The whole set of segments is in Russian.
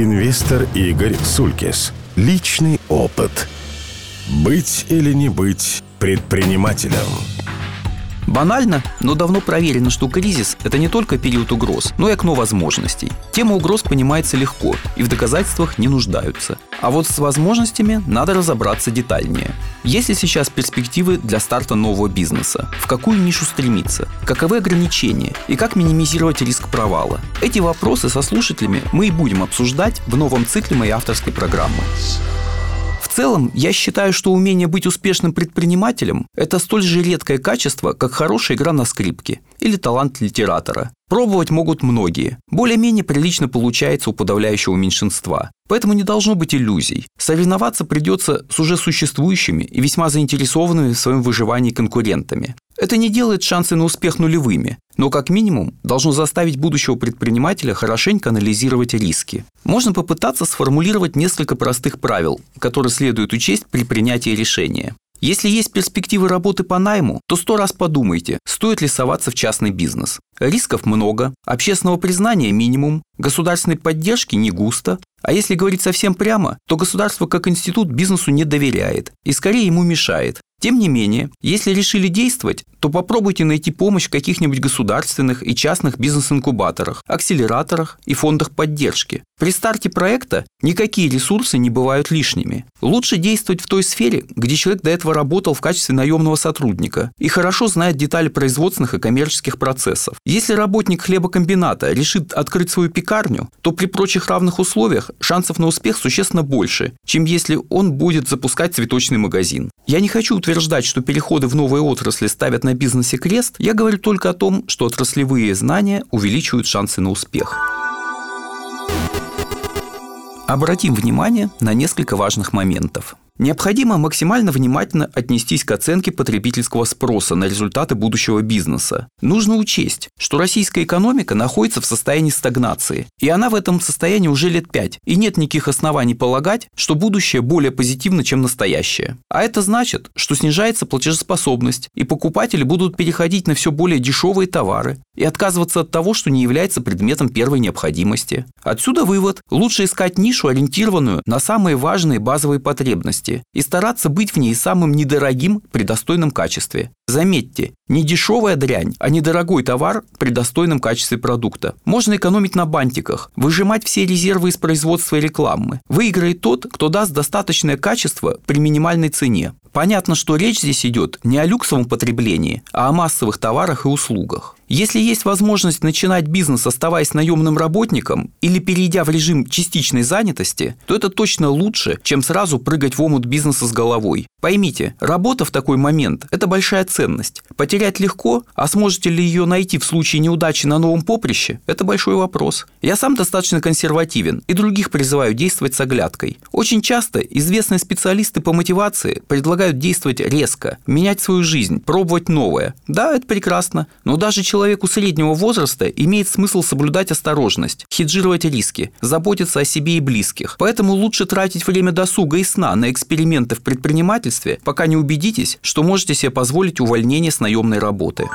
Инвестор Игорь Сулькис. Личный опыт. Быть или не быть предпринимателем. Банально, но давно проверено, что кризис – это не только период угроз, но и окно возможностей. Тема угроз понимается легко и в доказательствах не нуждаются. А вот с возможностями надо разобраться детальнее. Есть ли сейчас перспективы для старта нового бизнеса? В какую нишу стремиться? Каковы ограничения? И как минимизировать риск провала? Эти вопросы со слушателями мы и будем обсуждать в новом цикле моей авторской программы. Целом, я считаю, что умение быть успешным предпринимателем – это столь же редкое качество, как хорошая игра на скрипке или талант литератора. Пробовать могут многие. Более-менее прилично получается у подавляющего меньшинства. Поэтому не должно быть иллюзий. Соревноваться придется с уже существующими и весьма заинтересованными в своем выживании конкурентами. Это не делает шансы на успех нулевыми, но как минимум должно заставить будущего предпринимателя хорошенько анализировать риски. Можно попытаться сформулировать несколько простых правил, которые следует учесть при принятии решения. Если есть перспективы работы по найму, то сто раз подумайте, стоит ли соваться в частный бизнес. Рисков много, общественного признания минимум, государственной поддержки не густо, а если говорить совсем прямо, то государство как институт бизнесу не доверяет и скорее ему мешает. Тем не менее, если решили действовать, то попробуйте найти помощь в каких-нибудь государственных и частных бизнес-инкубаторах, акселераторах и фондах поддержки. При старте проекта никакие ресурсы не бывают лишними. Лучше действовать в той сфере, где человек до этого работал в качестве наемного сотрудника и хорошо знает детали производственных и коммерческих процессов. Если работник хлебокомбината решит открыть свою пекарню, то при прочих равных условиях шансов на успех существенно больше, чем если он будет запускать цветочный магазин. Я не хочу утверждать, что переходы в новые отрасли ставят на бизнесе крест, я говорю только о том, что отраслевые знания увеличивают шансы на успех. Обратим внимание на несколько важных моментов. Необходимо максимально внимательно отнестись к оценке потребительского спроса на результаты будущего бизнеса. Нужно учесть, что российская экономика находится в состоянии стагнации, и она в этом состоянии уже лет пять, и нет никаких оснований полагать, что будущее более позитивно, чем настоящее. А это значит, что снижается платежеспособность, и покупатели будут переходить на все более дешевые товары и отказываться от того, что не является предметом первой необходимости. Отсюда вывод – лучше искать нишу, ориентированную на самые важные базовые потребности, ценности и стараться быть в ней самым недорогим при достойном качестве. Заметьте, не дешевая дрянь, а недорогой товар при достойном качестве продукта. Можно экономить на бантиках, выжимать все резервы из производства и рекламы. Выиграет тот, кто даст достаточное качество при минимальной цене. Понятно, что речь здесь идет не о люксовом потреблении, а о массовых товарах и услугах. Если есть возможность начинать бизнес, оставаясь наемным работником или перейдя в режим частичной занятости, то это точно лучше, чем сразу прыгать в омут бизнеса с головой. Поймите, работа в такой момент – это большая ценность. Потерять легко, а сможете ли ее найти в случае неудачи на новом поприще – это большой вопрос. Я сам достаточно консервативен и других призываю действовать с оглядкой. Очень часто известные специалисты по мотивации предлагают действовать резко, менять свою жизнь, пробовать новое. Да, это прекрасно, но даже человек человеку среднего возраста имеет смысл соблюдать осторожность, хеджировать риски, заботиться о себе и близких. Поэтому лучше тратить время досуга и сна на эксперименты в предпринимательстве, пока не убедитесь, что можете себе позволить увольнение с наемной работы.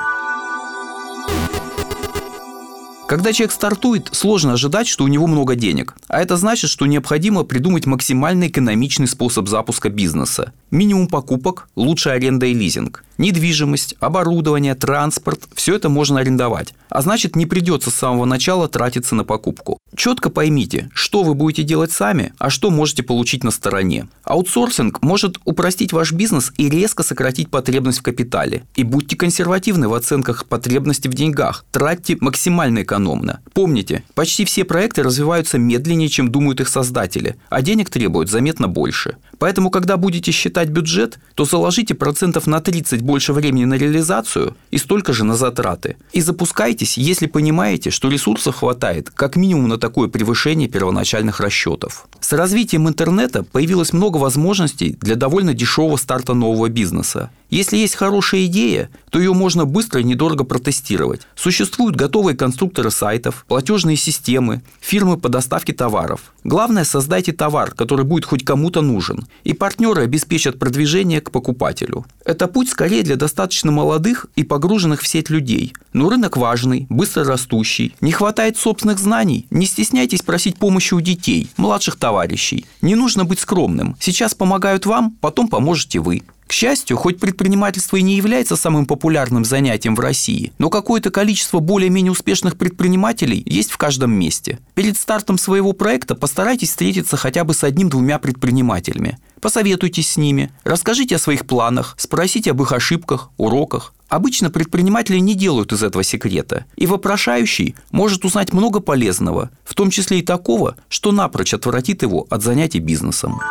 Когда человек стартует, сложно ожидать, что у него много денег. А это значит, что необходимо придумать максимально экономичный способ запуска бизнеса. Минимум покупок, лучшая аренда и лизинг. Недвижимость, оборудование, транспорт – все это можно арендовать. А значит, не придется с самого начала тратиться на покупку. Четко поймите, что вы будете делать сами, а что можете получить на стороне. Аутсорсинг может упростить ваш бизнес и резко сократить потребность в капитале. И будьте консервативны в оценках потребности в деньгах. Тратьте максимально экономно. Помните, почти все проекты развиваются медленнее, чем думают их создатели, а денег требуют заметно больше. Поэтому, когда будете считать бюджет, то заложите процентов на 30 больше времени на реализацию и столько же на затраты. И запускайтесь, если понимаете, что ресурсов хватает как минимум на такое превышение первоначальных расчетов. С развитием интернета появилось много возможностей для довольно дешевого старта нового бизнеса. Если есть хорошая идея, то ее можно быстро и недорого протестировать. Существуют готовые конструкторы сайтов, платежные системы, фирмы по доставке товаров. Главное, создайте товар, который будет хоть кому-то нужен, и партнеры обеспечат продвижение к покупателю. Это путь скорее скорее для достаточно молодых и погруженных в сеть людей. Но рынок важный, быстро растущий. Не хватает собственных знаний? Не стесняйтесь просить помощи у детей, младших товарищей. Не нужно быть скромным. Сейчас помогают вам, потом поможете вы. К счастью, хоть предпринимательство и не является самым популярным занятием в России, но какое-то количество более-менее успешных предпринимателей есть в каждом месте. Перед стартом своего проекта постарайтесь встретиться хотя бы с одним-двумя предпринимателями. Посоветуйтесь с ними, расскажите о своих планах, спросите об их ошибках, уроках. Обычно предприниматели не делают из этого секрета, и вопрошающий может узнать много полезного, в том числе и такого, что напрочь отвратит его от занятий бизнесом.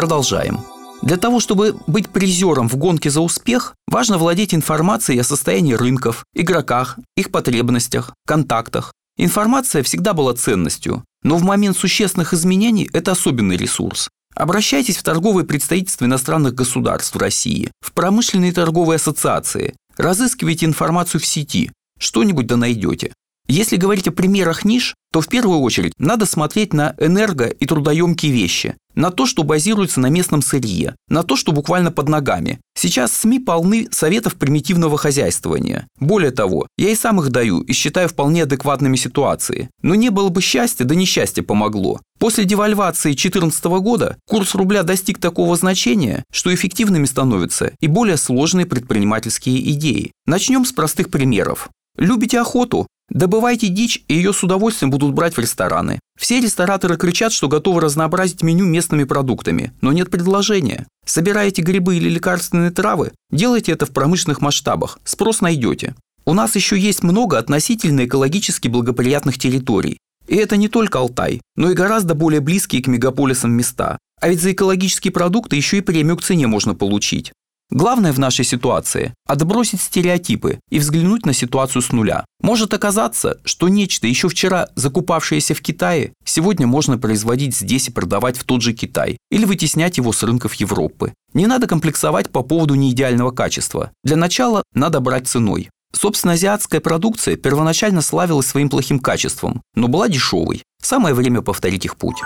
Продолжаем. Для того, чтобы быть призером в гонке за успех, важно владеть информацией о состоянии рынков, игроках, их потребностях, контактах. Информация всегда была ценностью, но в момент существенных изменений это особенный ресурс. Обращайтесь в торговые представительства иностранных государств в России, в промышленные торговые ассоциации, разыскивайте информацию в сети, что-нибудь да найдете. Если говорить о примерах ниш, то в первую очередь надо смотреть на энерго- и трудоемкие вещи, на то, что базируется на местном сырье, на то, что буквально под ногами. Сейчас СМИ полны советов примитивного хозяйствования. Более того, я и сам их даю и считаю вполне адекватными ситуации. Но не было бы счастья, да несчастье помогло. После девальвации 2014 года курс рубля достиг такого значения, что эффективными становятся и более сложные предпринимательские идеи. Начнем с простых примеров. Любите охоту? Добывайте дичь, и ее с удовольствием будут брать в рестораны. Все рестораторы кричат, что готовы разнообразить меню местными продуктами, но нет предложения. Собираете грибы или лекарственные травы? Делайте это в промышленных масштабах, спрос найдете. У нас еще есть много относительно экологически благоприятных территорий. И это не только Алтай, но и гораздо более близкие к мегаполисам места. А ведь за экологические продукты еще и премию к цене можно получить. Главное в нашей ситуации – отбросить стереотипы и взглянуть на ситуацию с нуля. Может оказаться, что нечто, еще вчера закупавшееся в Китае, сегодня можно производить здесь и продавать в тот же Китай, или вытеснять его с рынков Европы. Не надо комплексовать по поводу неидеального качества. Для начала надо брать ценой. Собственно, азиатская продукция первоначально славилась своим плохим качеством, но была дешевой. Самое время повторить их путь.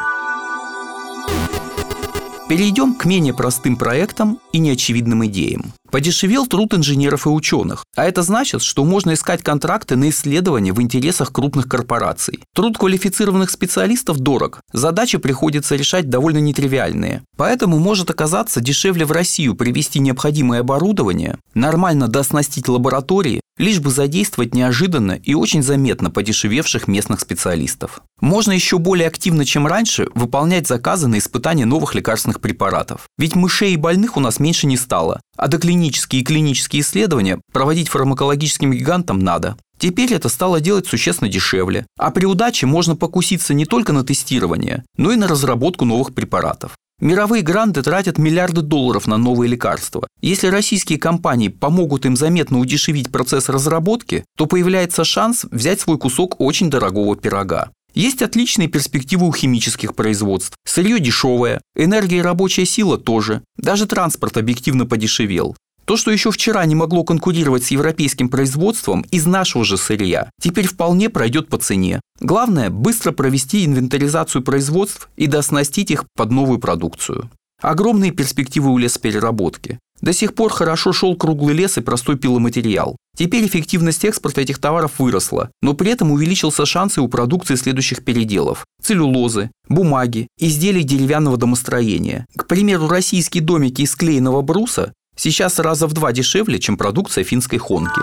Перейдем к менее простым проектам и неочевидным идеям. Подешевел труд инженеров и ученых, а это значит, что можно искать контракты на исследования в интересах крупных корпораций. Труд квалифицированных специалистов дорог, задачи приходится решать довольно нетривиальные. Поэтому может оказаться дешевле в Россию привести необходимое оборудование, нормально дооснастить лаборатории, лишь бы задействовать неожиданно и очень заметно подешевевших местных специалистов. Можно еще более активно, чем раньше, выполнять заказы на испытание новых лекарственных препаратов. Ведь мышей и больных у нас меньше не стало, а доклинические и клинические исследования проводить фармакологическим гигантам надо. Теперь это стало делать существенно дешевле, а при удаче можно покуситься не только на тестирование, но и на разработку новых препаратов. Мировые гранты тратят миллиарды долларов на новые лекарства. Если российские компании помогут им заметно удешевить процесс разработки, то появляется шанс взять свой кусок очень дорогого пирога. Есть отличные перспективы у химических производств. Сырье дешевое, энергия и рабочая сила тоже. Даже транспорт объективно подешевел. То, что еще вчера не могло конкурировать с европейским производством из нашего же сырья, теперь вполне пройдет по цене. Главное – быстро провести инвентаризацию производств и дооснастить их под новую продукцию. Огромные перспективы у лесопереработки. До сих пор хорошо шел круглый лес и простой пиломатериал. Теперь эффективность экспорта этих товаров выросла, но при этом увеличился шансы у продукции следующих переделов – целлюлозы, бумаги, изделий деревянного домостроения. К примеру, российские домики из клееного бруса сейчас раза в два дешевле, чем продукция финской хонки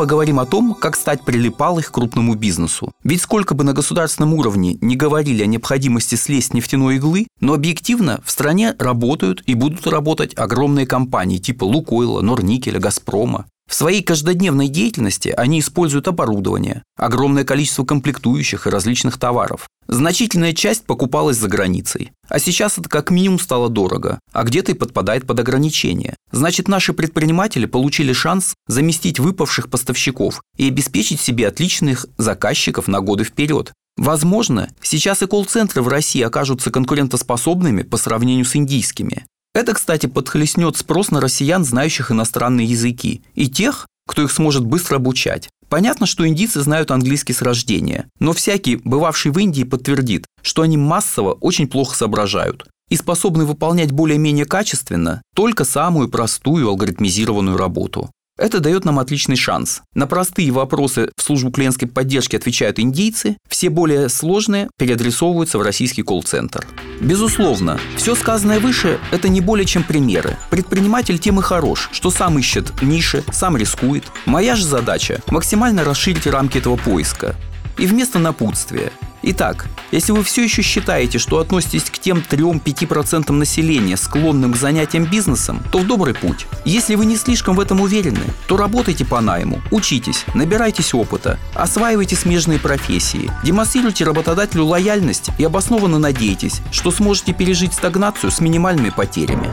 поговорим о том, как стать прилипалой к крупному бизнесу. Ведь сколько бы на государственном уровне не говорили о необходимости слезть нефтяной иглы, но объективно в стране работают и будут работать огромные компании типа Лукойла, Норникеля, Газпрома. В своей каждодневной деятельности они используют оборудование, огромное количество комплектующих и различных товаров. Значительная часть покупалась за границей. А сейчас это как минимум стало дорого, а где-то и подпадает под ограничения. Значит, наши предприниматели получили шанс заместить выпавших поставщиков и обеспечить себе отличных заказчиков на годы вперед. Возможно, сейчас и колл-центры в России окажутся конкурентоспособными по сравнению с индийскими. Это, кстати, подхлестнет спрос на россиян, знающих иностранные языки, и тех, кто их сможет быстро обучать. Понятно, что индийцы знают английский с рождения, но всякий, бывавший в Индии, подтвердит, что они массово очень плохо соображают. и способны выполнять более-менее качественно только самую простую алгоритмизированную работу. Это дает нам отличный шанс. На простые вопросы в службу клиентской поддержки отвечают индийцы, все более сложные переадресовываются в российский колл-центр. Безусловно, все сказанное выше – это не более чем примеры. Предприниматель тем и хорош, что сам ищет ниши, сам рискует. Моя же задача – максимально расширить рамки этого поиска. И вместо напутствия Итак, если вы все еще считаете, что относитесь к тем 3-5% населения, склонным к занятиям бизнесом, то в добрый путь. Если вы не слишком в этом уверены, то работайте по найму, учитесь, набирайтесь опыта, осваивайте смежные профессии, демонстрируйте работодателю лояльность и обоснованно надейтесь, что сможете пережить стагнацию с минимальными потерями.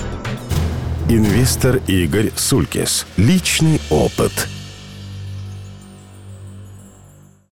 Инвестор Игорь Сулькис. Личный опыт –